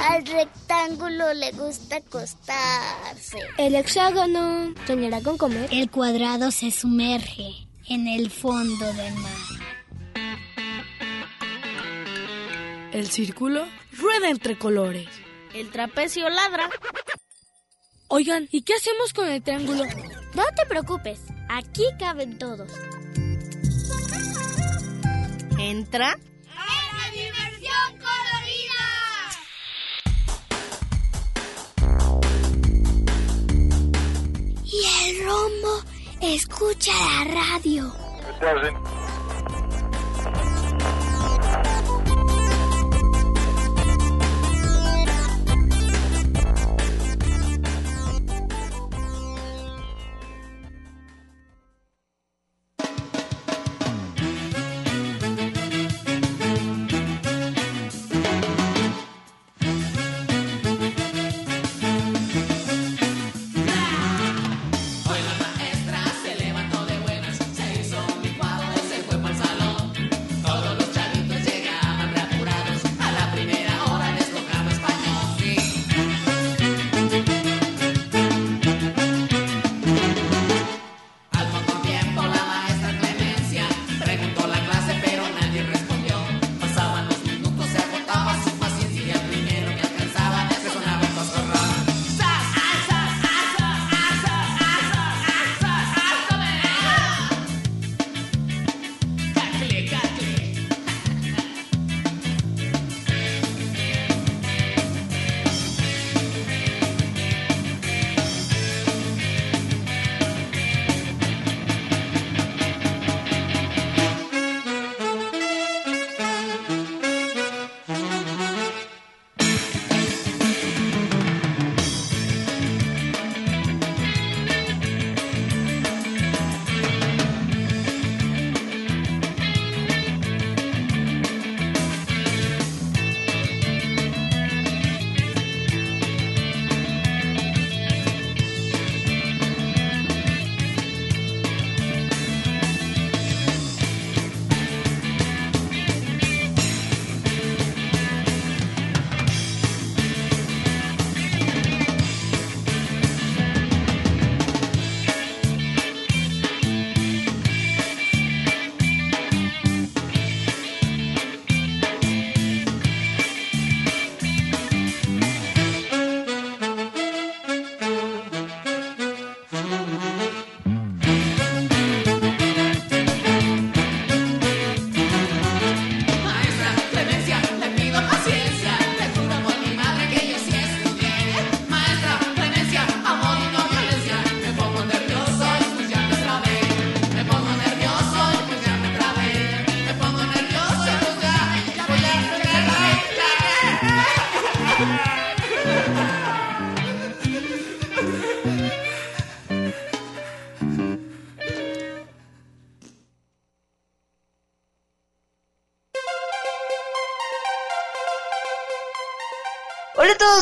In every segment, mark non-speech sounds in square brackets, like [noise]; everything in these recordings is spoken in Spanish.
Al rectángulo le gusta acostarse. El hexágono soñará con comer. El cuadrado se sumerge en el fondo del mar. El círculo rueda entre colores. El trapecio ladra. Oigan, ¿y qué hacemos con el triángulo? No te preocupes, aquí caben todos. Entra. Rombo escucha la radio.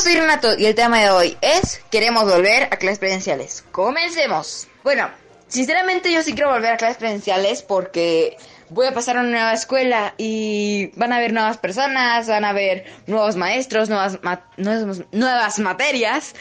Soy Renato y el tema de hoy es Queremos volver a clases presenciales. Comencemos. Bueno, sinceramente yo sí quiero volver a clases presenciales porque voy a pasar a una nueva escuela y van a haber nuevas personas, van a haber nuevos maestros, nuevas, ma- nuevas, nuevas materias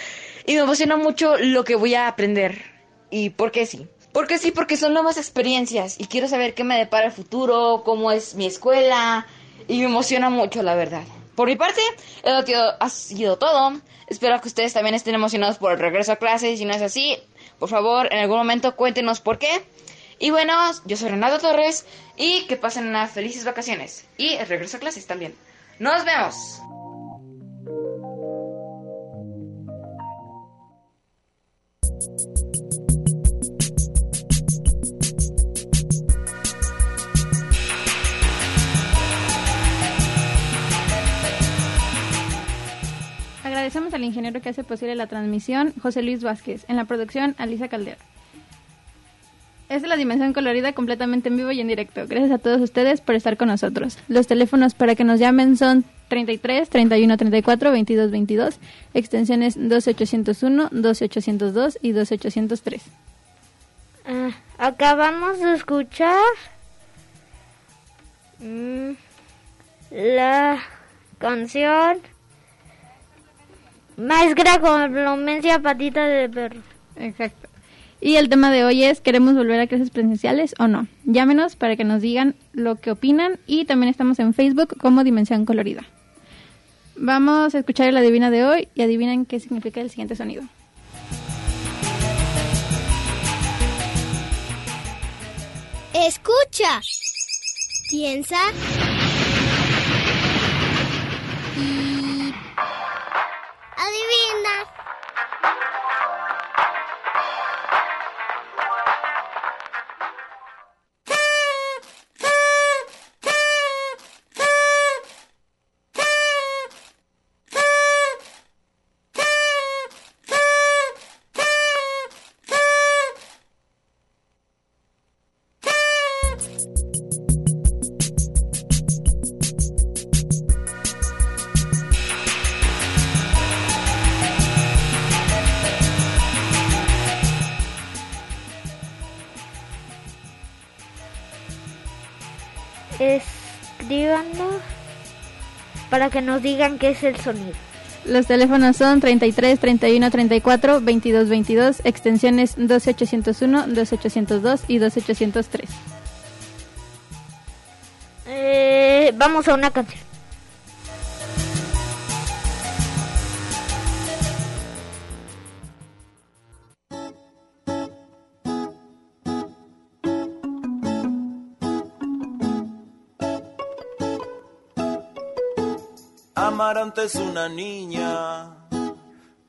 y me emociona mucho lo que voy a aprender. ¿Y por qué sí? Porque sí, porque son nuevas experiencias y quiero saber qué me depara el futuro, cómo es mi escuela y me emociona mucho, la verdad. Por mi parte, eso ha sido todo. Espero que ustedes también estén emocionados por el regreso a clases. Si no es así, por favor, en algún momento cuéntenos por qué. Y bueno, yo soy Renato Torres y que pasen unas felices vacaciones. Y el regreso a clases también. Nos vemos. Agradecemos al ingeniero que hace posible la transmisión, José Luis Vázquez. En la producción, Alisa Caldera. Es la dimensión colorida completamente en vivo y en directo. Gracias a todos ustedes por estar con nosotros. Los teléfonos para que nos llamen son 33 31 34 22 22, extensiones 12801, 12802 y 12803. Ah, acabamos de escuchar mm, la canción Maestra con patita de perro. Exacto. Y el tema de hoy es, ¿queremos volver a clases presenciales o no? Llámenos para que nos digan lo que opinan y también estamos en Facebook como Dimensión Colorida. Vamos a escuchar la adivina de hoy y adivinen qué significa el siguiente sonido. Escucha. Piensa. Para que nos digan qué es el sonido. Los teléfonos son 33 31 34 22 22, extensiones 12801, 12802 y 12803. Eh, vamos a una canción. Amaranta es una niña.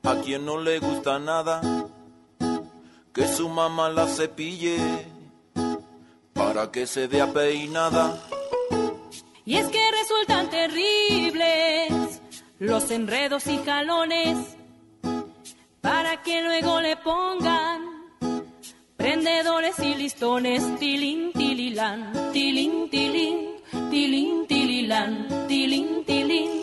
A quien no le gusta nada que su mamá la cepille para que se vea peinada. Y es que resultan terribles los enredos y jalones para que luego le pongan prendedores y listones, tilín, tililán, tilín, tilín, tilín, tililán, tilín, tilín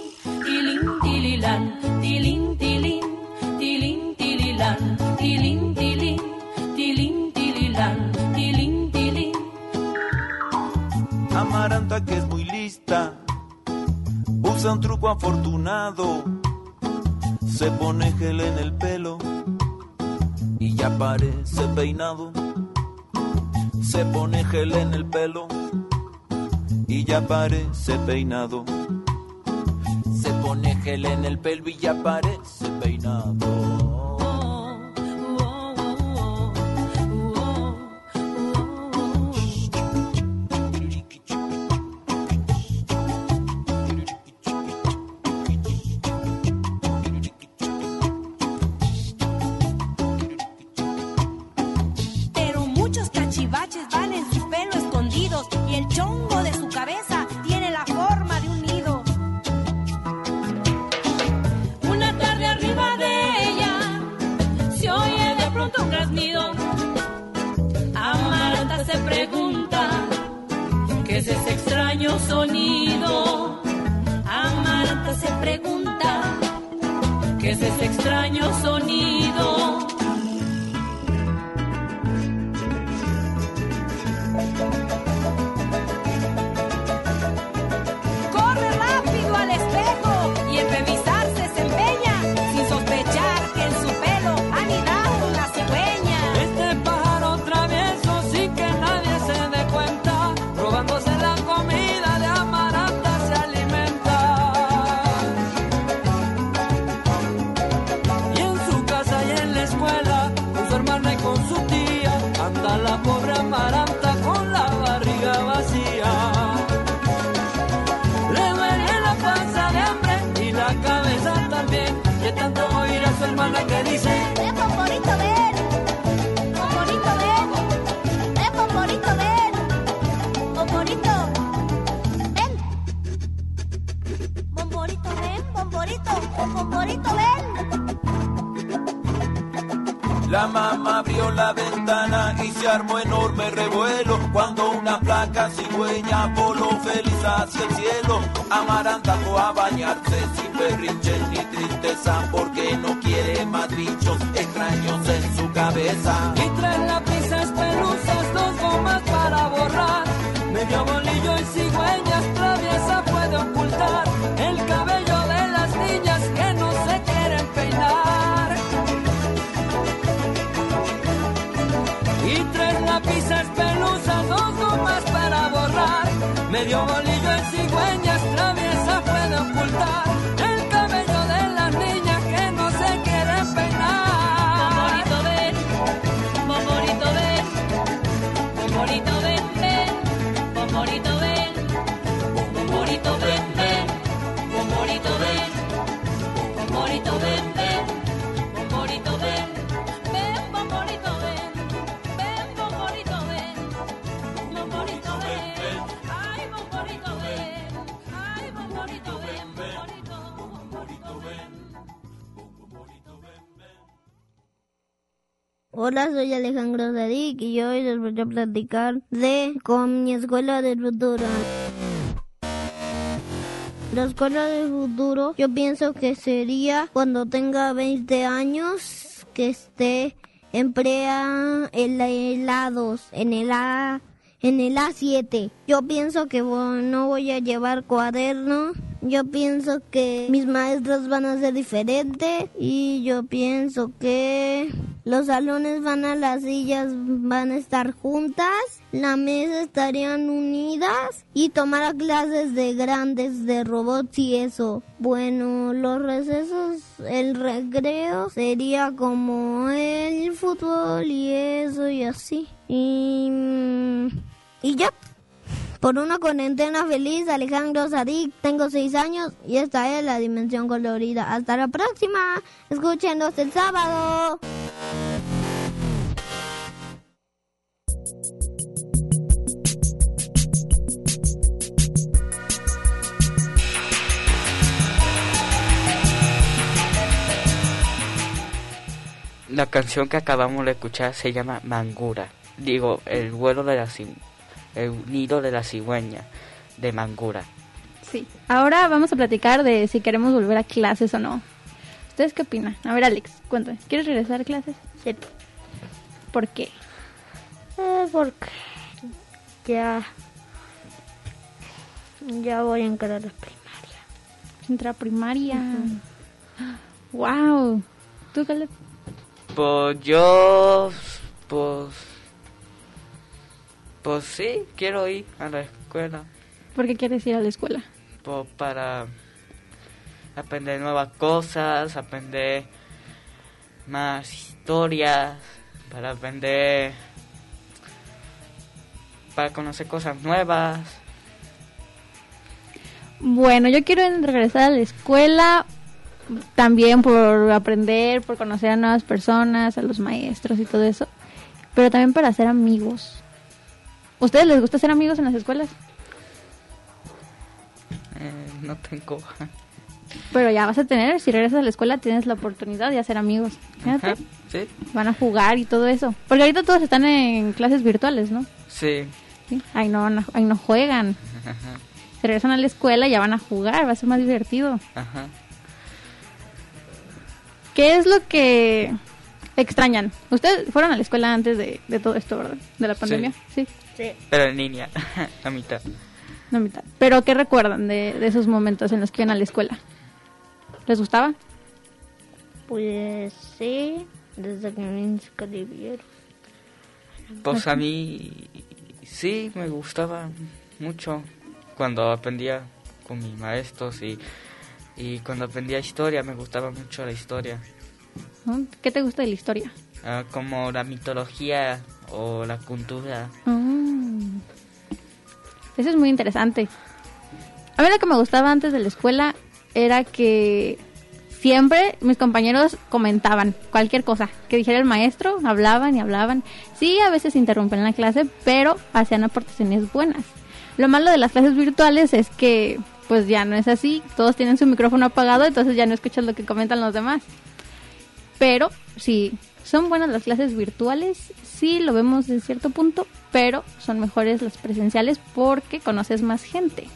Que es muy lista, usa un truco afortunado, se pone gel en el pelo y ya parece peinado. Se pone gel en el pelo y ya parece peinado pone gel en el pelo y ya parece peinado. Hola, soy Alejandro Zadik y hoy les voy a platicar de con mi escuela del futuro. La escuela del futuro yo pienso que sería cuando tenga 20 años que esté en prea en la helados en el A en el A7. Yo pienso que no voy a llevar cuaderno. Yo pienso que mis maestros van a ser diferentes y yo pienso que los salones van a las sillas van a estar juntas, la mesa estarían unidas y tomar clases de grandes de robots y eso. Bueno, los recesos, el recreo sería como el fútbol y eso y así. Y y ya. Por una cuarentena feliz, Alejandro Sadik, tengo seis años y esta es la dimensión colorida. Hasta la próxima. Escúchenos el sábado. La canción que acabamos de escuchar se llama Mangura. Digo, el vuelo de la el nido de la cigüeña de Mangura. Sí. Ahora vamos a platicar de si queremos volver a clases o no. ¿Ustedes qué opinan? A ver, Alex, cuéntame. ¿Quieres regresar a clases? Sí. ¿Por qué? Eh, porque ya ya voy a entrar a primaria. Entra a primaria. Wow. ¿Tú, Caleb? Pues yo, pues, pues sí, quiero ir a la escuela ¿Por qué quieres ir a la escuela? pues, para aprender nuevas cosas, aprender más historias, para aprender, para conocer cosas nuevas. Bueno, yo quiero regresar a la escuela también por aprender, por conocer a nuevas personas, a los maestros y todo eso, pero también para hacer amigos. ¿Ustedes les gusta hacer amigos en las escuelas? Eh, no tengo. [laughs] Pero ya vas a tener, si regresas a la escuela tienes la oportunidad de hacer amigos. Fíjate, Ajá, sí, van a jugar y todo eso. Porque ahorita todos están en clases virtuales, ¿no? sí. Sí. Ahí no, ahí no juegan. Ajá, Se regresan a la escuela y ya van a jugar, va a ser más divertido. ajá. ¿Qué es lo que extrañan? Ustedes fueron a la escuela antes de, de todo esto, ¿verdad? De la pandemia. Sí. Sí. Pero en línea, [laughs] a mitad. No, mitad. Pero ¿qué recuerdan de, de esos momentos en los que iban a la escuela? ¿Les gustaba? Pues sí, desde que me inscribieron. Pues a mí sí me gustaba mucho cuando aprendía con mis maestros y, y cuando aprendía historia me gustaba mucho la historia. ¿Qué te gusta de la historia? Ah, como la mitología o la cultura. Mm. Eso es muy interesante. A mí lo que me gustaba antes de la escuela era que siempre mis compañeros comentaban cualquier cosa que dijera el maestro, hablaban y hablaban. Sí, a veces interrumpen la clase, pero hacían aportaciones buenas. Lo malo de las clases virtuales es que pues ya no es así, todos tienen su micrófono apagado, entonces ya no escuchas lo que comentan los demás. Pero sí, son buenas las clases virtuales, sí lo vemos de cierto punto, pero son mejores las presenciales porque conoces más gente.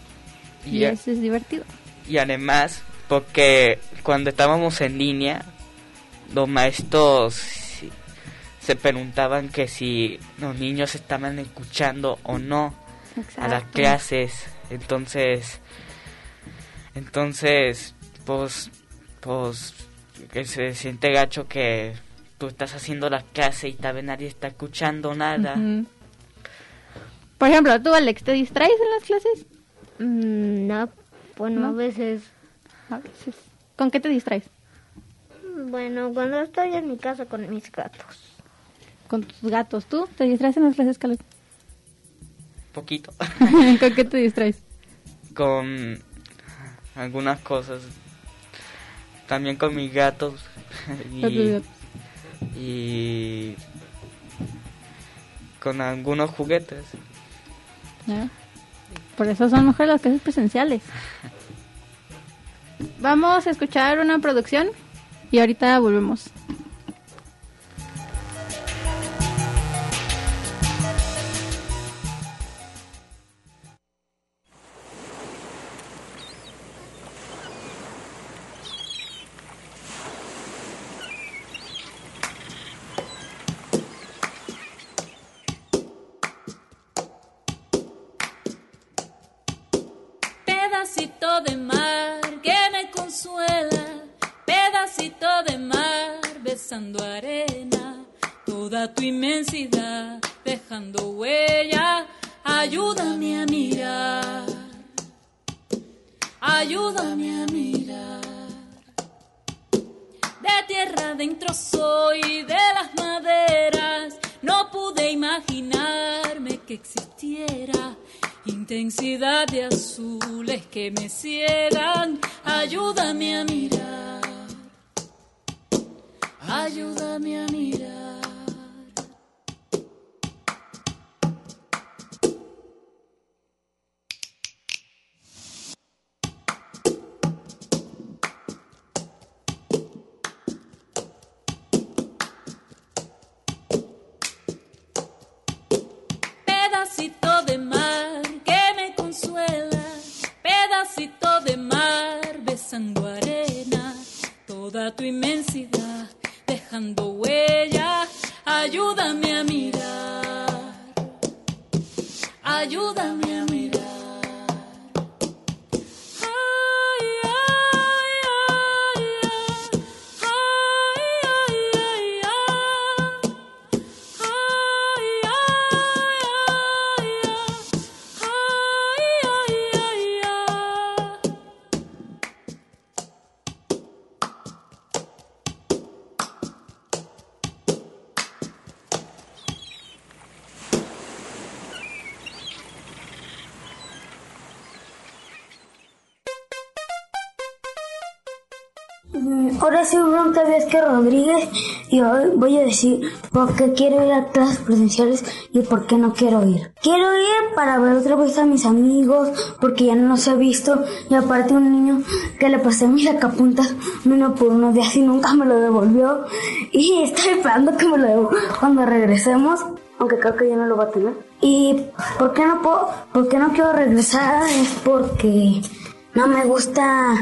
Y, eso es divertido. y además, porque cuando estábamos en línea, los maestros se preguntaban que si los niños estaban escuchando o no a las clases. Entonces, entonces, pues, pues, que se siente gacho que tú estás haciendo la clase y tal vez nadie está escuchando nada. Por ejemplo, tú, Alex, ¿te distraes en las clases? Mm, no, bueno, ¿No? a veces. A veces. ¿Con qué te distraes? Bueno, cuando estoy en mi casa con mis gatos. Con tus gatos. ¿Tú te distraes en las clases, Carlos? Poquito. [laughs] ¿Con qué te distraes? con algunas cosas. También con mis gatos. [laughs] Y, y con algunos juguetes. Por eso son mejores las clases presenciales. [laughs] Vamos a escuchar una producción y ahorita volvemos. Tu inmensidad dejando Ahora soy Bronca Vázquez Rodríguez y hoy voy a decir por qué quiero ir a clases presenciales y por qué no quiero ir. Quiero ir para ver otra vez a mis amigos porque ya no los he visto y aparte un niño que le pasé mis sacapuntas uno por unos días y nunca me lo devolvió y estoy esperando que me lo devuelva cuando regresemos aunque creo que ya no lo va a tener. Y por qué no puedo, por qué no quiero regresar es porque no me gustan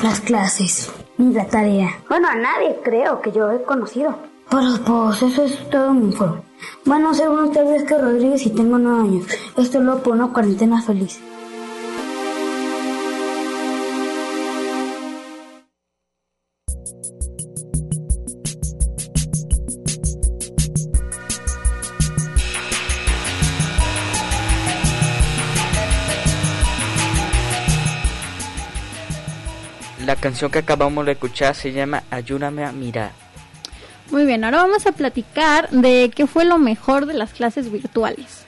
las clases ni la tarea. Bueno, a nadie creo que yo he conocido. Pero pues eso es todo mi informe. Bueno, soy Bruno que Rodríguez y tengo nueve años. Esto es lo por una cuarentena feliz. Canción que acabamos de escuchar se llama Ayúdame a mirar. Muy bien, ahora vamos a platicar de qué fue lo mejor de las clases virtuales.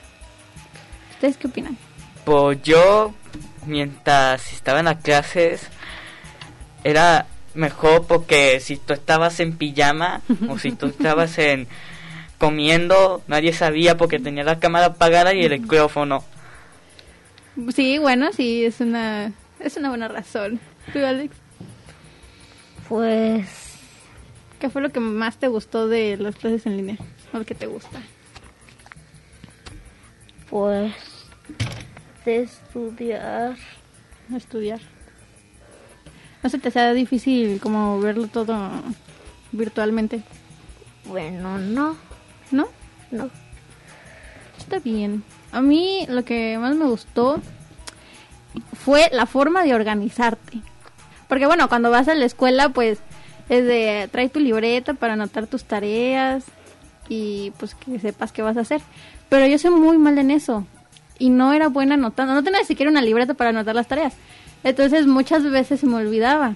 ¿Ustedes qué opinan? Pues yo, mientras estaba en las clases, era mejor porque si tú estabas en pijama o si tú [laughs] estabas en comiendo, nadie sabía porque tenía la cámara apagada y el micrófono. Sí, bueno, sí, es una, es una buena razón. ¿Tú, Alex? Pues ¿Qué fue lo que más te gustó de las clases en línea? ¿O lo que te gusta? Pues de estudiar. Estudiar. ¿No se te hacía difícil como verlo todo virtualmente? Bueno, no. ¿No? No. Está bien. A mí lo que más me gustó fue la forma de organizarte. Porque bueno, cuando vas a la escuela, pues es de trae tu libreta para anotar tus tareas y pues que sepas qué vas a hacer. Pero yo soy muy mal en eso. y no era buena anotando, no tenía ni siquiera una libreta para anotar las tareas. Entonces muchas veces se me olvidaba.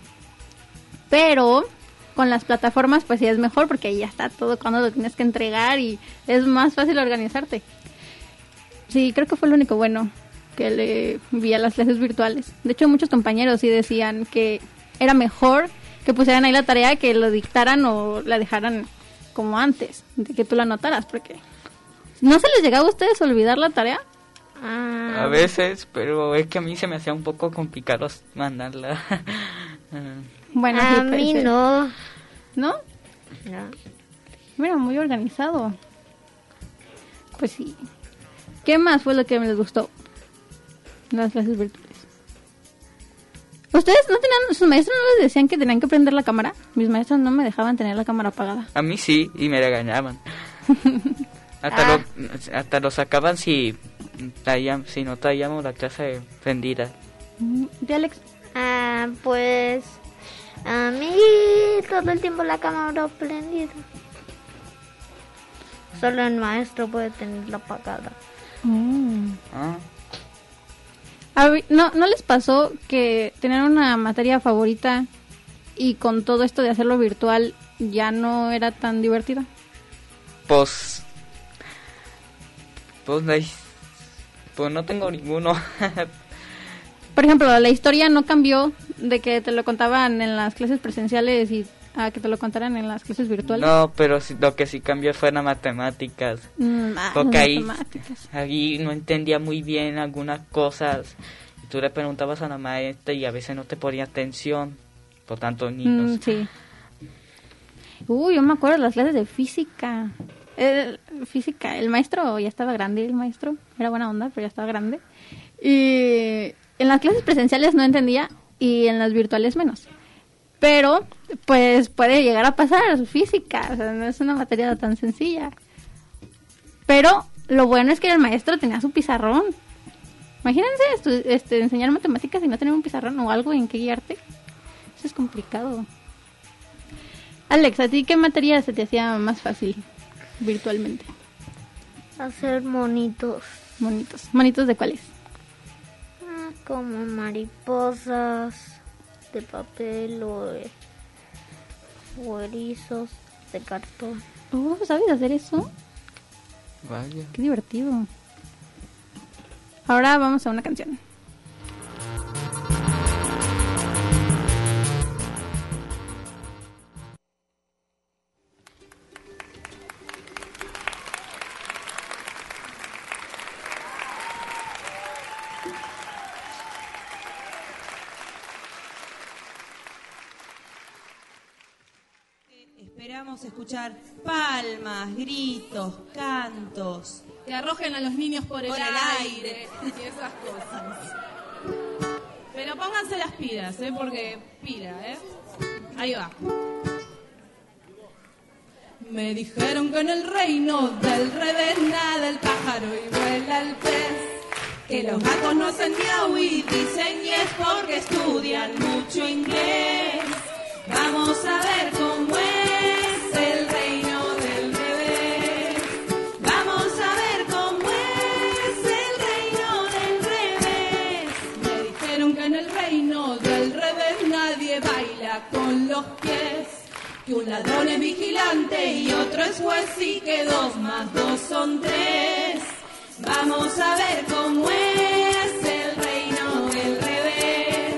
Pero con las plataformas pues sí es mejor porque ahí ya está todo cuando lo tienes que entregar y es más fácil organizarte. Sí, creo que fue lo único bueno que le vi a las clases virtuales. De hecho muchos compañeros sí decían que era mejor que pusieran ahí la tarea que lo dictaran o la dejaran como antes, de que tú la anotaras, porque ¿no se les llegaba a ustedes a olvidar la tarea? A veces, pero es que a mí se me hacía un poco complicado mandarla. [laughs] Bueno, A sí, mí ser. no. ¿No? No. Mira, muy organizado. Pues sí. ¿Qué más fue lo que me les gustó? Las clases virtuales. ¿Ustedes no tenían, sus maestros no les decían que tenían que prender la cámara? Mis maestros no me dejaban tener la cámara apagada. A mí sí, y me regañaban. [laughs] hasta, Ah. lo, hasta lo sacaban si, si no traíamos la clase prendida. ¿De Alex? Ah, pues a mí todo el tiempo la cámara prendida. Solo el maestro puede tenerla apagada. Ah. ¿No, ¿No les pasó que tener una materia favorita y con todo esto de hacerlo virtual ya no era tan divertida? Pues. Pues, pues no tengo ninguno. [laughs] Por ejemplo, la historia no cambió de que te lo contaban en las clases presenciales y a que te lo contaran en las clases virtuales. no, pero sí- lo que sí cambió fue las matemáticas. Mm, ah, Porque ahí, matemáticas. ahí no entendía muy bien algunas cosas. Y tú le preguntabas a la maestra y a veces no te ponía atención. Por tanto, niños. Mm, sí. Uy, yo me acuerdo de las clases de física. Física, el maestro ya estaba grande, el maestro era buena onda, pero ya estaba grande. Y en las clases presenciales no entendía y en las virtuales menos. Pero, pues puede llegar a pasar física, o sea, no es una materia tan sencilla. Pero lo bueno es que el maestro tenía su pizarrón. Imagínense este, enseñar matemáticas y no tener un pizarrón o algo en que guiarte. Eso es complicado. Alex, ¿a ti qué materia se te hacía más fácil virtualmente? Hacer monitos. Monitos. ¿Monitos de cuáles? Ah, como mariposas de papel o, de- o erizos de cartón. Oh, ¿sabes hacer eso? Vaya. Qué divertido. Ahora vamos a una canción. Esperamos escuchar palmas, gritos, cantos. Que arrojen a los niños por el, Por el aire, [laughs] y esas cosas. Pero pónganse las pilas, ¿eh? Porque pila, ¿eh? Ahí va. Me dijeron que en el reino del revés nada el pájaro y vuela el pez. Que los gatos no hacen miau y dicen porque estudian mucho inglés. Vamos a ver cómo Que un ladrón es vigilante y otro es juez y que dos más dos son tres. Vamos a ver cómo es el reino del revés.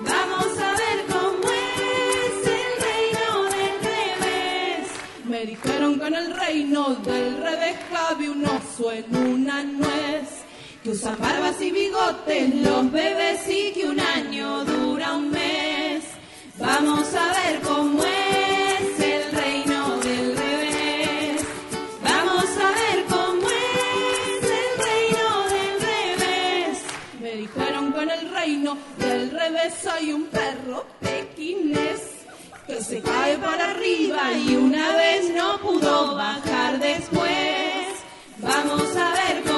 Vamos a ver cómo es el reino del revés. Me dijeron que en el reino del revés cabe un oso en una nuez. Que usan barbas y bigotes los bebés y que un año dura un mes. Vamos a ver cómo es el reino del revés. Vamos a ver cómo es el reino del revés. Me dijeron que en el reino del revés hay un perro pequinés que se cae para arriba y una vez no pudo bajar después. Vamos a ver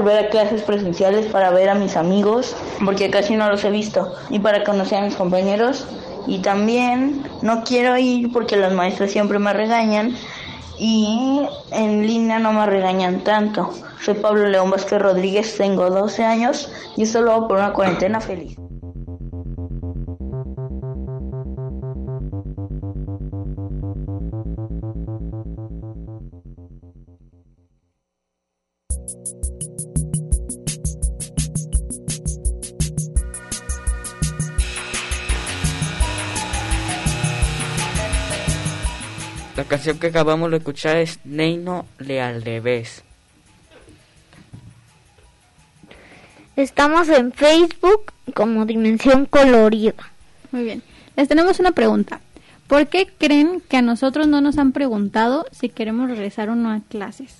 volver a clases presenciales para ver a mis amigos, porque casi no los he visto, y para conocer a mis compañeros. Y también no quiero ir porque las maestras siempre me regañan y en línea no me regañan tanto. Soy Pablo León Vázquez Rodríguez, tengo 12 años y esto lo hago por una cuarentena feliz. Canción que acabamos de escuchar es Neino Leal Revés. Estamos en Facebook como Dimensión Colorida. Muy bien. Les tenemos una pregunta. ¿Por qué creen que a nosotros no nos han preguntado si queremos regresar o no a clases?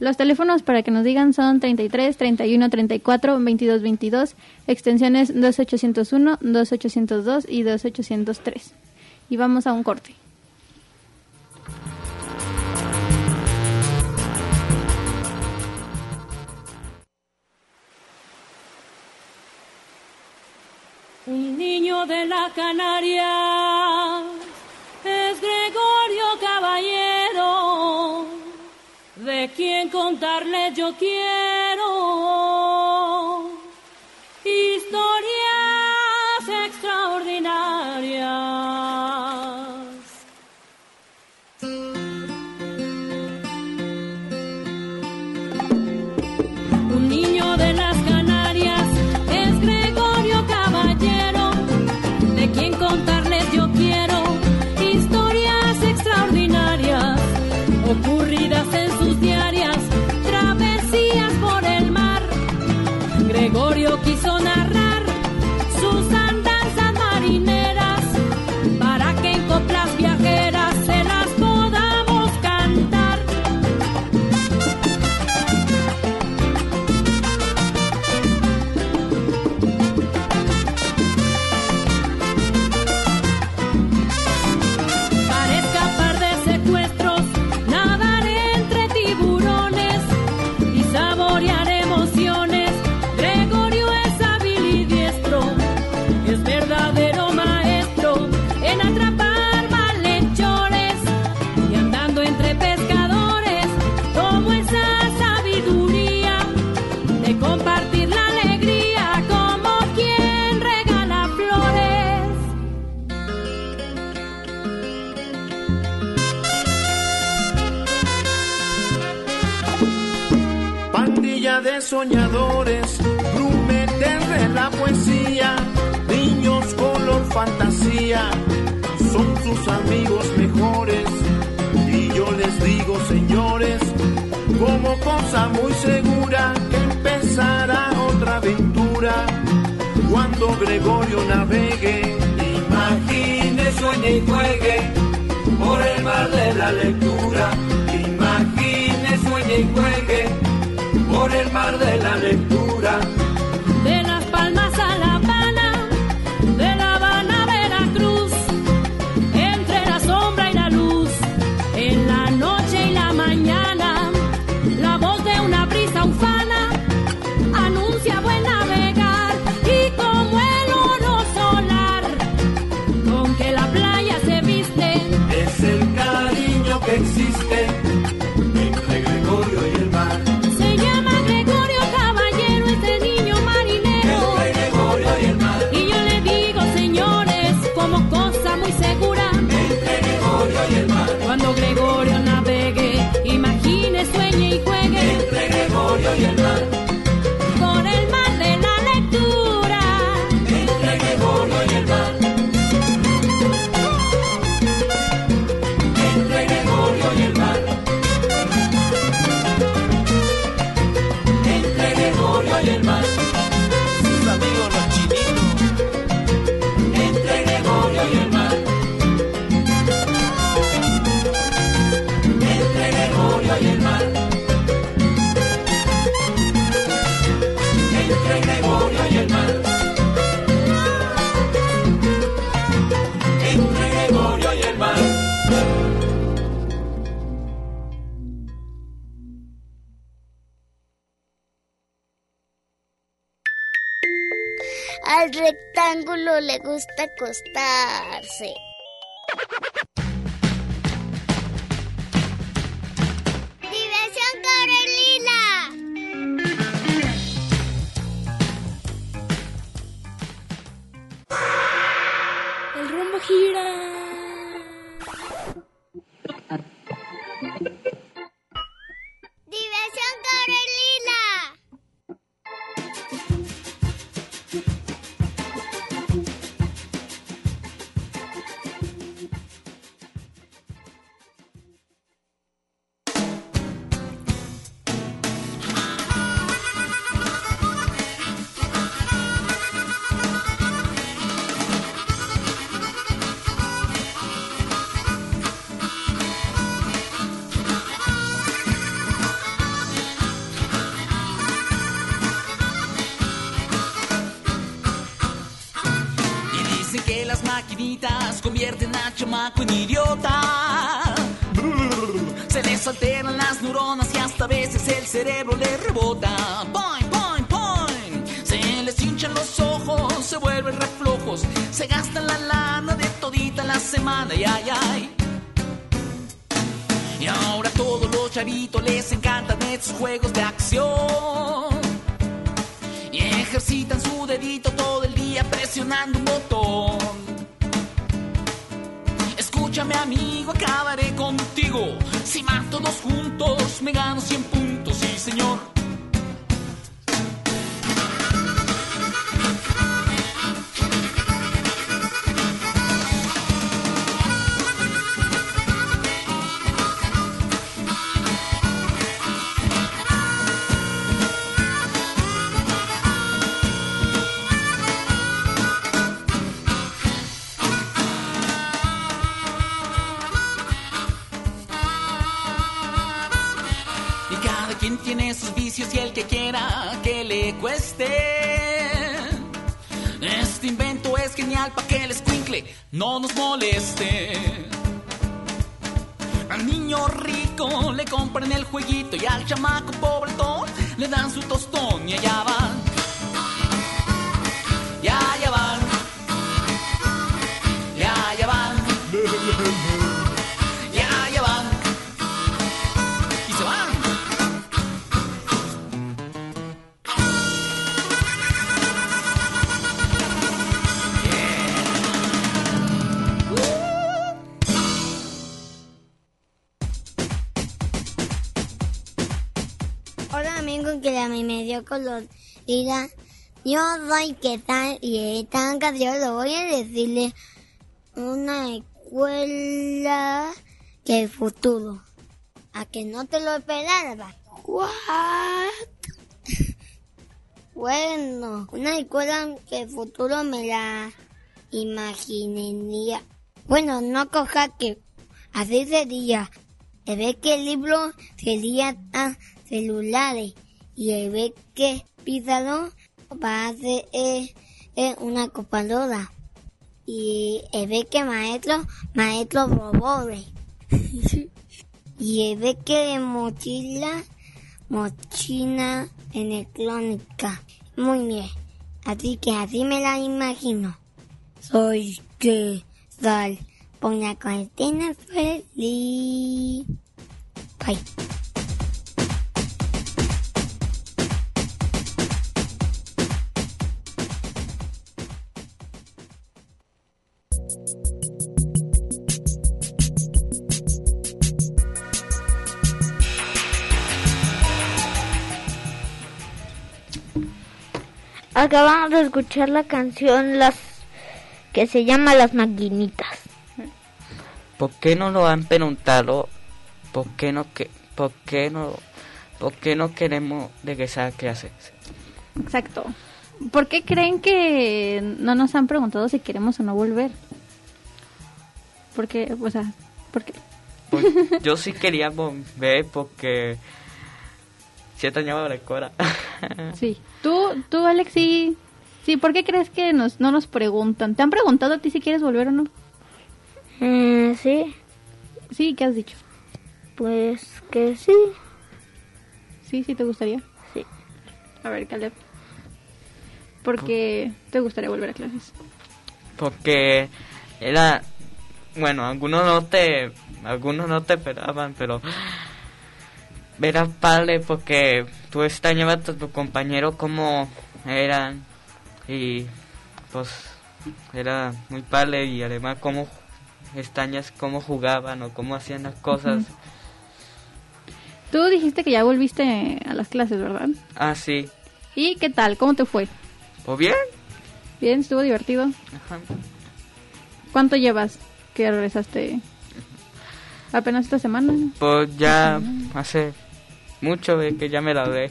Los teléfonos para que nos digan son 33 31 34 22 22, extensiones 2801, 2802 y 2803. Y vamos a un corte. De la Canaria. Es Gregorio Caballero, de quien contarle yo quiero soñadores, grumetes de la poesía, niños color fantasía, son sus amigos mejores. Y yo les digo, señores, como cosa muy segura que empezará otra aventura cuando Gregorio navegue. Imagine, sueñe y juegue por el mar de la lectura. Imagine, sueñe y juegue por el mar de la lectura. Mama. Rectángulo le gusta acostarse. El cerebro le rebota. Boing, boing, boing. Se les hinchan los ojos, se vuelven reflojos. Se gastan la lana de todita la semana. Y ay, ay. Y ahora a todos los chavitos les encantan estos juegos de acción. Y ejercitan su dedito todo el día presionando un botón. Escúchame amigo, acabaré contigo. Si más todos juntos me gano 100 puntos, sí señor. No nos moleste. Al niño rico le compran el jueguito y al chamaco pobretón le dan su tostón y allá van. Colorida. Yo soy qué tal y esta canción lo voy a decirle una escuela que el futuro. A que no te lo esperaba. What? [laughs] bueno, una escuela que el futuro me la imaginaría. Bueno, no coja que así sería. Se ve que el libro sería a celulares y se ve que Pizarro va a ser eh, eh, una y se ve que maestro, maestro robores [laughs] y se ve que mochila, mochila electrónica. Muy bien, así que así me la imagino. Soy que sal, pon la cuarentena feliz. Bye. Acabamos de escuchar la canción las que se llama Las Maquinitas. ¿Por qué no lo han preguntado? ¿Por qué no que por qué no por qué no queremos regresar a clases? Exacto. ¿Por qué creen que no nos han preguntado si queremos o no volver? Porque, o sea, ¿por qué? Pues, [laughs] yo sí quería volver porque se extrañaba la escuela. Sí. Tú, tú, Alex, sí. Sí, ¿por qué crees que nos, no nos preguntan? ¿Te han preguntado a ti si quieres volver o no? Mm, sí. Sí, ¿qué has dicho? Pues que sí. Sí, sí, te gustaría. Sí. A ver, Caleb. ¿Por qué te gustaría volver a clases? Porque era, bueno, algunos no te, algunos no te esperaban, pero era padre porque tú extrañabas a tu compañero como eran y pues era muy padre y además cómo extrañas cómo jugaban o cómo hacían las cosas. Tú dijiste que ya volviste a las clases, ¿verdad? Ah, sí. ¿Y qué tal? ¿Cómo te fue? Pues bien. Bien, estuvo divertido. Ajá. ¿Cuánto llevas que regresaste? ¿Apenas esta semana? Pues ya hace mucho de que ya me la ve.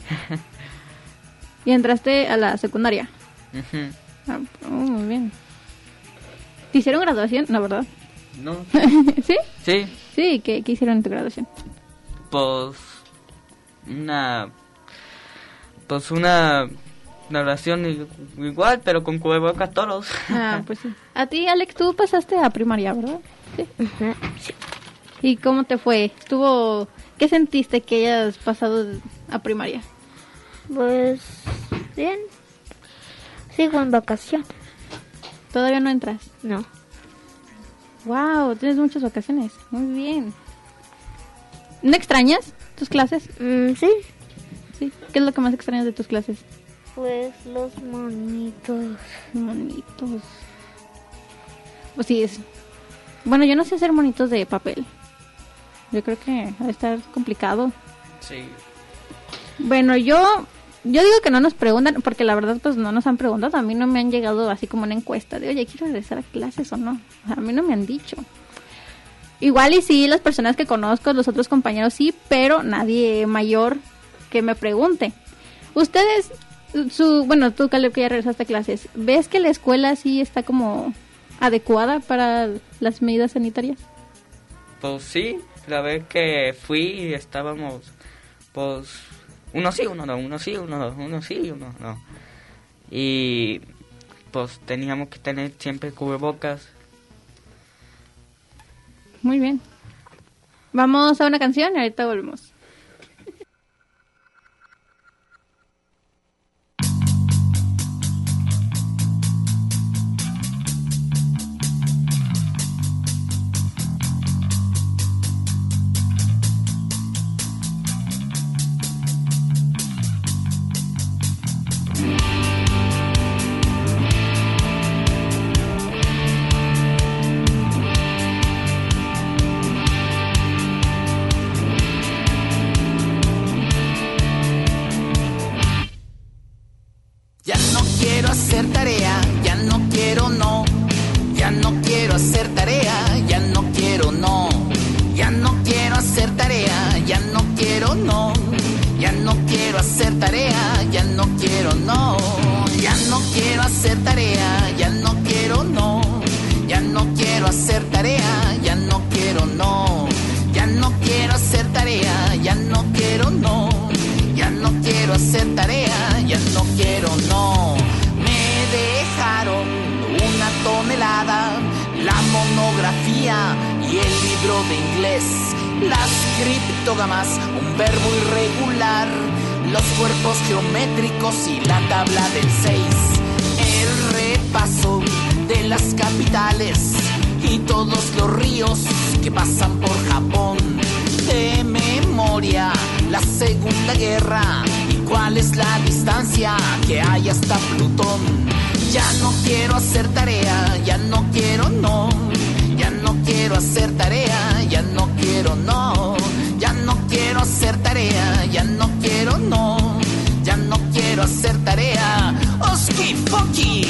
¿Y entraste a la secundaria? Ah, oh, muy bien. ¿Te hicieron graduación? No, ¿verdad? No. [laughs] ¿Sí? Sí, Sí, ¿qué, qué hicieron en tu graduación? pues una pues una narración i- igual pero con cubrebocas todos. Ah, [laughs] pues sí. A ti, Alex, tú pasaste a primaria, ¿verdad? Sí. ¿Y cómo te fue? ¿Estuvo... ¿Qué sentiste que hayas pasado a primaria? Pues bien. Sigo en vacaciones. ¿Todavía no entras? No. Wow, tienes muchas vacaciones. Muy bien. ¿No extrañas tus clases? Mm, sí. Sí. ¿Qué es lo que más extrañas de tus clases? Pues los monitos. Monitos. Pues sí, es... Bueno, yo no sé hacer monitos de papel. Yo creo que va a estar complicado. Sí. Bueno, yo yo digo que no nos preguntan, porque la verdad pues no nos han preguntado. A mí no me han llegado así como una encuesta de, oye, ¿quiero regresar a clases o no? O sea, a mí no me han dicho. Igual y sí, las personas que conozco, los otros compañeros sí, pero nadie mayor que me pregunte. Ustedes, su, bueno, tú Caleb que ya regresaste a clases, ¿ves que la escuela sí está como adecuada para las medidas sanitarias? Pues sí, la vez que fui estábamos pues uno sí, uno no, uno sí, uno no, uno sí, uno no. Y pues teníamos que tener siempre cubrebocas. Muy bien. Vamos a una canción y ahorita volvemos. Hacer tarea, ya no quiero no. Ya no quiero hacer tarea, ya no quiero no. Ya no quiero hacer tarea, ya no quiero no. Me dejaron una tonelada, la monografía y el libro de inglés. Las criptogamas, un verbo irregular, los cuerpos geométricos y la tabla del 6. El repaso de las capitales y todos los ríos que pasan por Japón. De memoria, la Segunda Guerra y cuál es la distancia que hay hasta Plutón. Ya no quiero hacer tarea, ya no quiero no. Ya no quiero hacer tarea, ya no quiero no. Ya no quiero hacer tarea, ya no quiero no. Ya no quiero hacer tarea. Oski Foki.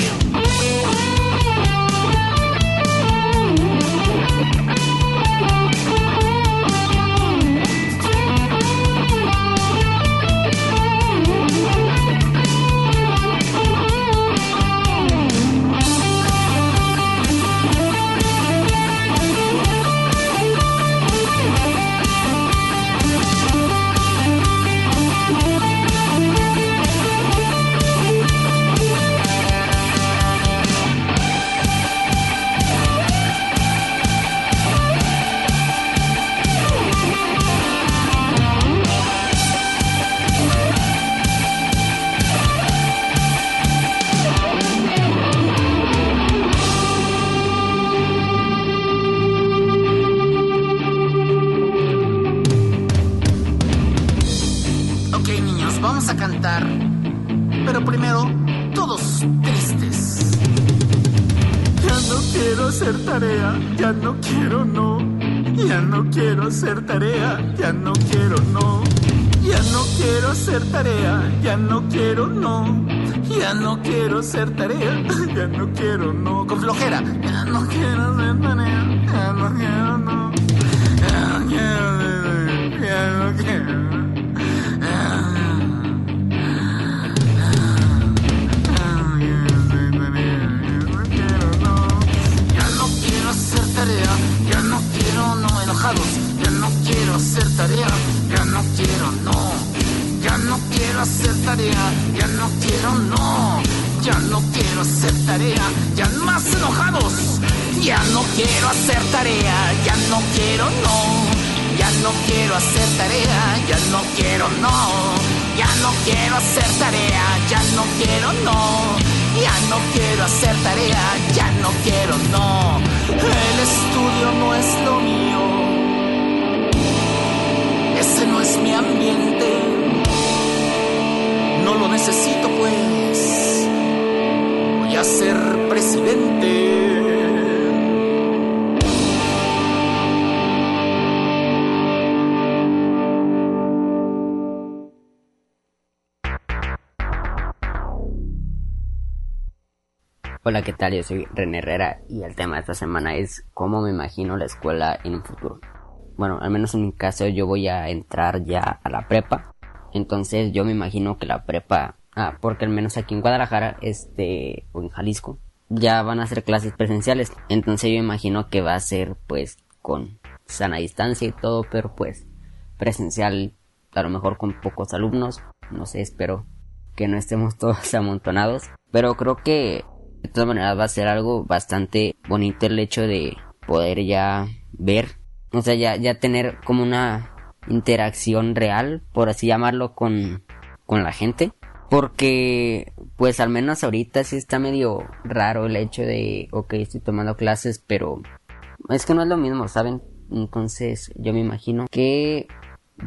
A cantar. Pero primero, todos tristes. Ya no quiero hacer tarea, ya no quiero no. Ya no quiero hacer tarea, ya no quiero no. Ya no quiero hacer tarea, ya no quiero no. Ya no quiero hacer tarea, ya no quiero no. Con flojera. Ya no quiero hacer tarea, ya no quiero no. Ya no quiero, ya no quiero. Ya no quiero hacer tarea, ya no quiero no, ya no quiero hacer tarea, ya no quiero no, ya no quiero hacer tarea, ya más enojados, ya no quiero hacer tarea, ya no quiero no, ya no quiero hacer tarea, ya no quiero no, ya no quiero hacer tarea, ya no quiero no. Ya no quiero hacer tarea, ya no quiero, no. El estudio no es lo mío. Es mi ambiente. No lo necesito, pues. Voy a ser presidente. Hola, ¿qué tal? Yo soy René Herrera y el tema de esta semana es cómo me imagino la escuela en un futuro. Bueno, al menos en mi caso yo voy a entrar ya a la prepa. Entonces yo me imagino que la prepa, ah, porque al menos aquí en Guadalajara, este, o en Jalisco, ya van a ser clases presenciales. Entonces yo imagino que va a ser pues con sana distancia y todo, pero pues presencial, a lo mejor con pocos alumnos. No sé, espero que no estemos [laughs] todos amontonados. Pero creo que de todas maneras va a ser algo bastante bonito el hecho de poder ya ver, o sea, ya, ya tener como una interacción real, por así llamarlo, con, con la gente. Porque, pues al menos ahorita sí está medio raro el hecho de, ok, estoy tomando clases, pero es que no es lo mismo, ¿saben? Entonces yo me imagino que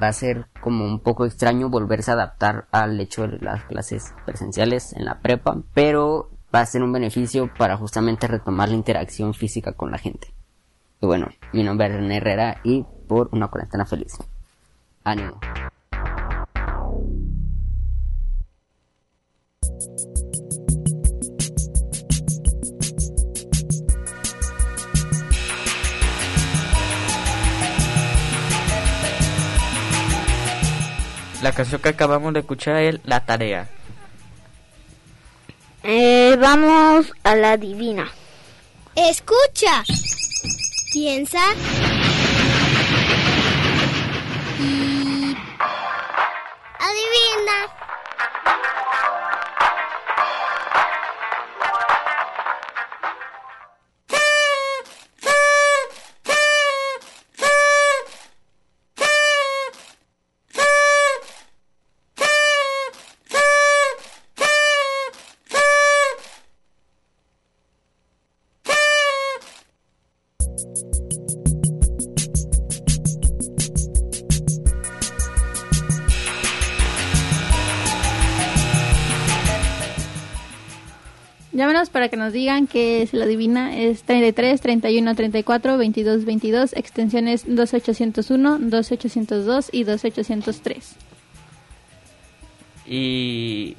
va a ser como un poco extraño volverse a adaptar al hecho de las clases presenciales en la prepa, pero va a ser un beneficio para justamente retomar la interacción física con la gente. Y bueno, mi nombre es René Herrera y por una cuarentena feliz. Ánimo. La canción que acabamos de escuchar es La Tarea. Eh, vamos a la divina. Escucha. Piensa. Y... Adivina. Llámenos para que nos digan que se la adivina. Es 33 31 34 22 22, extensiones 2801, 2802 y 2803. Y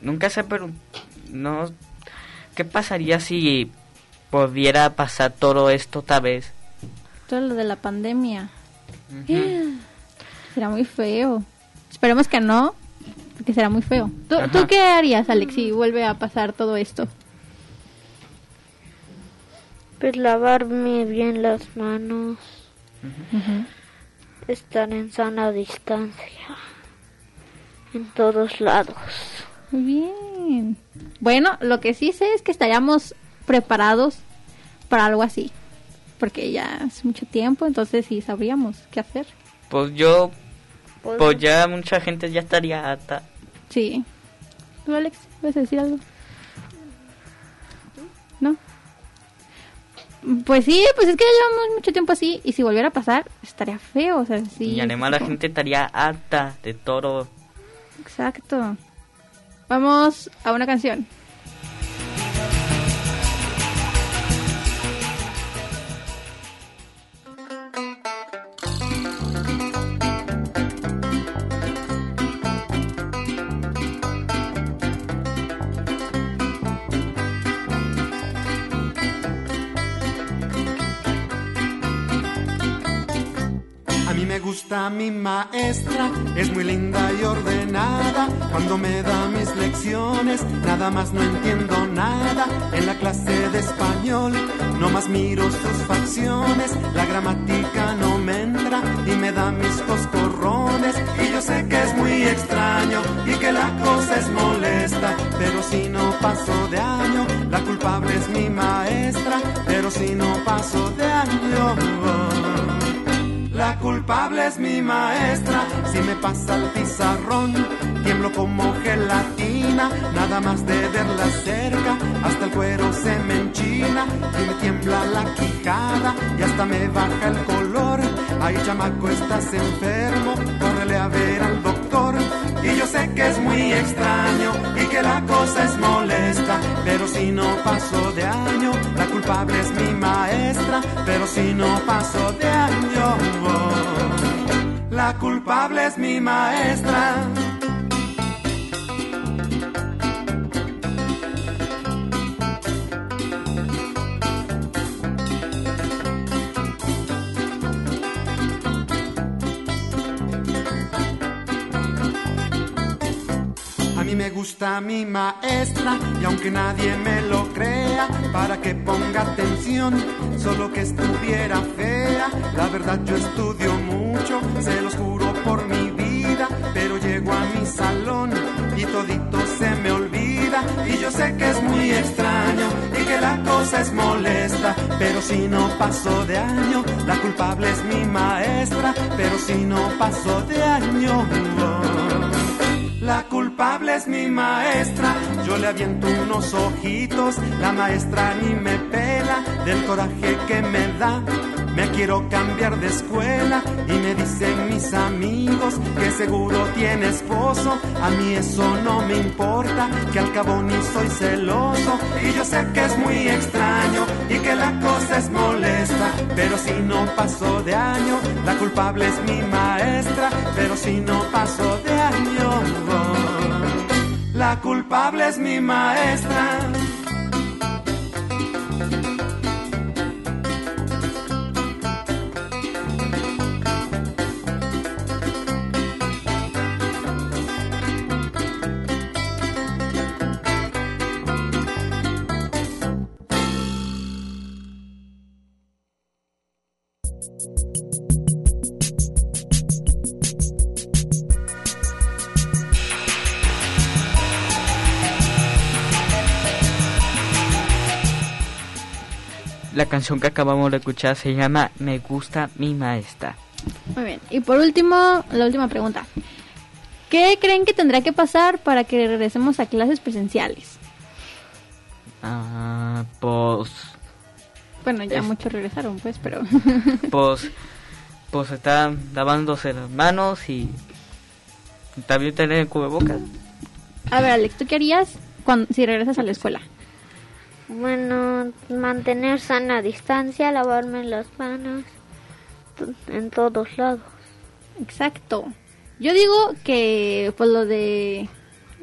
nunca se preguntó, no, ¿qué pasaría si pudiera pasar todo esto otra vez? Todo lo de la pandemia. [gasps] Será muy feo. Esperemos que no, porque será muy feo. ¿Tú, Ajá. ¿tú qué harías, Alex, si vuelve a pasar todo esto? Pues lavarme bien las manos. Estar en sana distancia. En todos lados. Muy bien. Bueno, lo que sí sé es que estaríamos preparados para algo así. Porque ya es mucho tiempo, entonces sí sabríamos qué hacer. Pues yo, pues ya mucha gente ya estaría harta. Sí. ¿Tú, Alex, vas a decir algo? ¿No? Pues sí, pues es que ya llevamos mucho tiempo así y si volviera a pasar estaría feo, o sea, sí. y además la gente estaría harta de todo Exacto. Vamos a una canción. Gusta mi maestra, es muy linda y ordenada. Cuando me da mis lecciones, nada más no entiendo nada. En la clase de español, no más miro sus facciones. La gramática no me entra y me da mis coscorrones. Y yo sé que es muy extraño y que la cosa es molesta. Pero si no paso de año, la culpable es mi maestra. Pero si no paso de año. La culpable es mi maestra, si me pasa el pizarrón, tiemblo como gelatina, nada más de verla cerca, hasta el cuero se me enchina y me tiembla la quijada y hasta me baja el color. Ay, chamaco, estás enfermo, córrele a ver al doctor. Y yo sé que es muy extraño y que la cosa es molesta, pero si no paso de año, la culpable es mi maestra, pero si no paso de año, la culpable es mi maestra. Me gusta mi maestra y aunque nadie me lo crea, para que ponga atención, solo que estuviera fea. La verdad yo estudio mucho, se los juro por mi vida, pero llego a mi salón y todito se me olvida. Y yo sé que es muy extraño y que la cosa es molesta, pero si no paso de año, la culpable es mi maestra, pero si no paso de año. La culpable es mi maestra, yo le aviento unos ojitos, la maestra ni me pela del coraje que me da. Me quiero cambiar de escuela y me dicen mis amigos que seguro tiene esposo. A mí eso no me importa, que al cabo ni soy celoso. Y yo sé que es muy extraño y que la cosa es molesta. Pero si no paso de año, la culpable es mi maestra. Pero si no paso de año, la culpable es mi maestra. Canción que acabamos de escuchar se llama Me gusta mi maestra. Muy bien. Y por último, la última pregunta. ¿Qué creen que tendrá que pasar para que regresemos a clases presenciales? Ah, pues, Bueno, ya Es- muchos regresaron, pues, pero... [laughs] pues, pues están lavándose las manos y también tener el cubrebocas. A ver, Alex, ¿tú qué harías cuando, si regresas a la escuela? Bueno, mantener sana distancia, lavarme las manos en todos lados. Exacto. Yo digo que pues lo de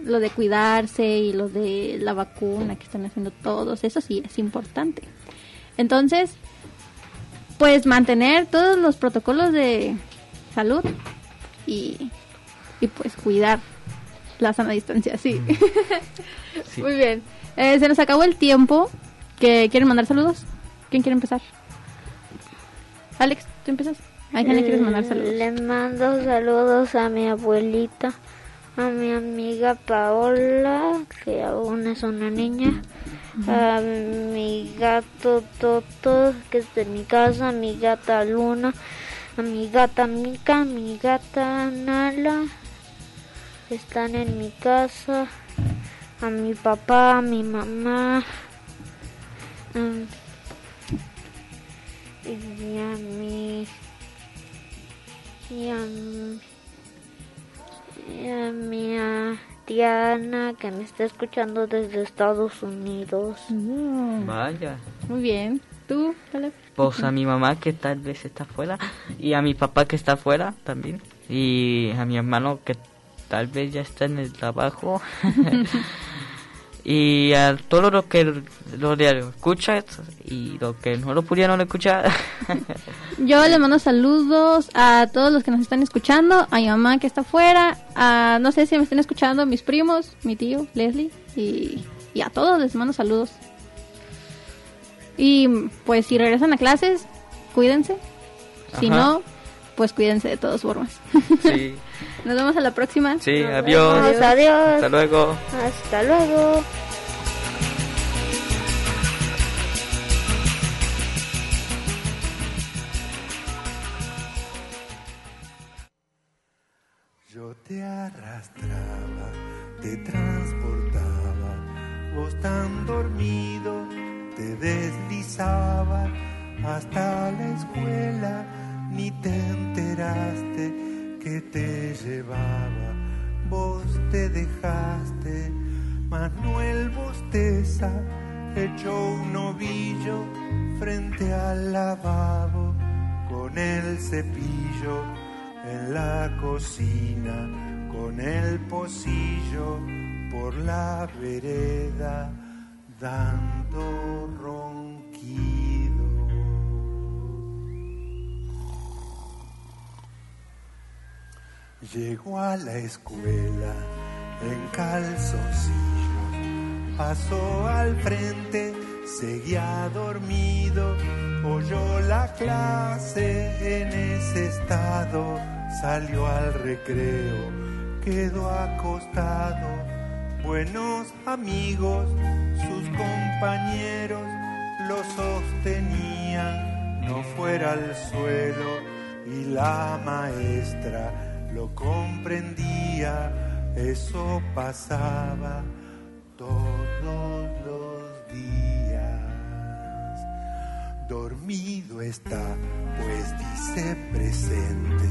lo de cuidarse y lo de la vacuna que están haciendo todos, eso sí es importante. Entonces, pues mantener todos los protocolos de salud y, y pues cuidar la sana distancia, sí. [laughs] Sí. Muy bien. Eh, se nos acabó el tiempo. ¿Que ¿Quieren mandar saludos? ¿Quién quiere empezar? Alex, ¿tú empiezas? ¿A quién le quieres mandar saludos? Le mando saludos a mi abuelita, a mi amiga Paola, que aún es una niña, a mi gato Toto, que es de mi casa, a mi gata Luna, a mi gata Mica, a mi gata Nala, que están en mi casa, a mi papá, a mi mamá, mm, y a mi y a, mi- y a mi Diana, que me está escuchando desde Estados Unidos. Vaya. Muy bien. ¿Tú, Caleb? Pues a mi mamá que tal vez está afuera y a mi papá que está afuera también y a mi hermano que tal vez ya está en el trabajo [laughs] [laughs] y a todos los que lo escuchan y los que no lo pudieron escuchar. [laughs] Yo les mando saludos a todos los que nos están escuchando, a mi mamá que está afuera, a no sé si me están escuchando mis primos, mi tío, Leslie, y, y a todos les mando saludos. Y pues si regresan a clases, cuídense. Si no, pues cuídense de todas formas. Sí, [laughs] Nos vemos a la próxima. sí, adiós. Adiós, adiós. Hasta luego. Hasta luego. Con el pocillo por la vereda dando ronquido. Llegó a la escuela en calzoncillo, pasó al frente, seguía dormido, oyó la clase en ese estado, salió al recreo, quedó acostado, buenos amigos, sus compañeros lo sostenían, no fuera al suelo y la maestra lo comprendía, eso pasaba todos Dormido está, pues dice presente,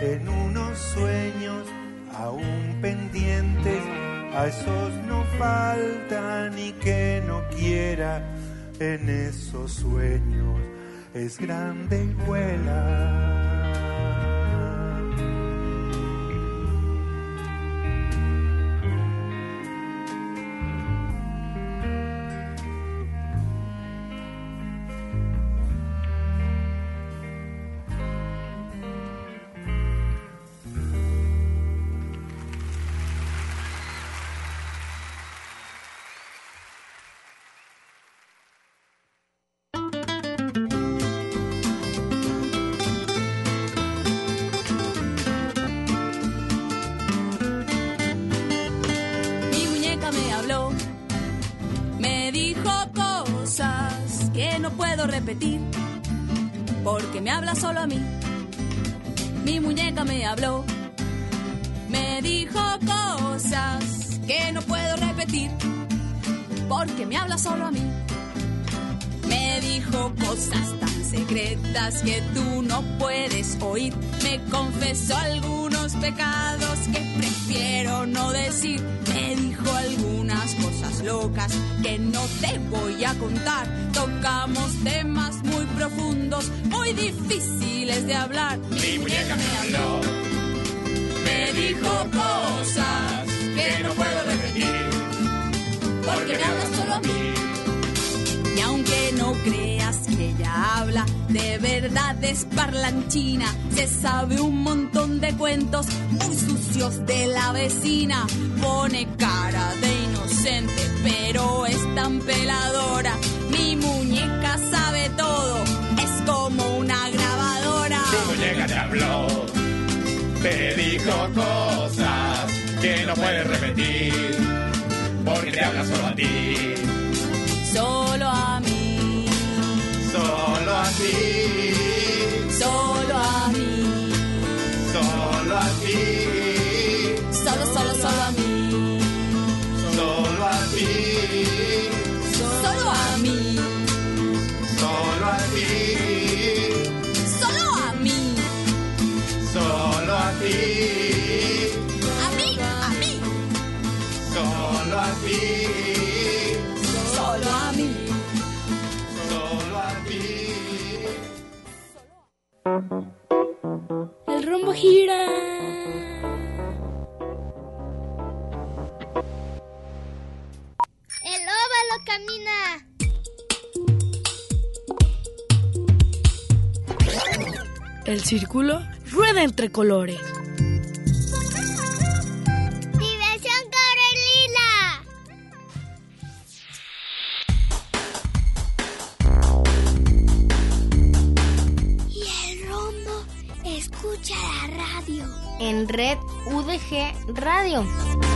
en unos sueños aún pendientes, a esos no falta ni que no quiera, en esos sueños es grande y vuela. Que tú no puedes oír. Me confesó algunos pecados que prefiero no decir. Me dijo algunas cosas locas que no te voy a contar. Tocamos temas muy profundos, muy difíciles de hablar. Mi muñeca me habló, me dijo cosas que no puedo repetir, porque me habla solo a mí. Y aunque no creas que ella habla, de verdad es parlanchina. Se sabe un montón de cuentos muy sucios de la vecina. Pone cara de inocente, pero es tan peladora. Mi muñeca sabe todo, es como una grabadora. Tu muñeca te habló, te dijo cosas que no puedes repetir, porque te habla solo a ti, solo a ti, solo a mí, solo a ti, solo, solo, solo a mí, solo a ti, solo a mí, solo a ti, solo a mí, solo a ti, El rombo gira. El óvalo camina. El círculo rueda entre colores. En Red UDG Radio.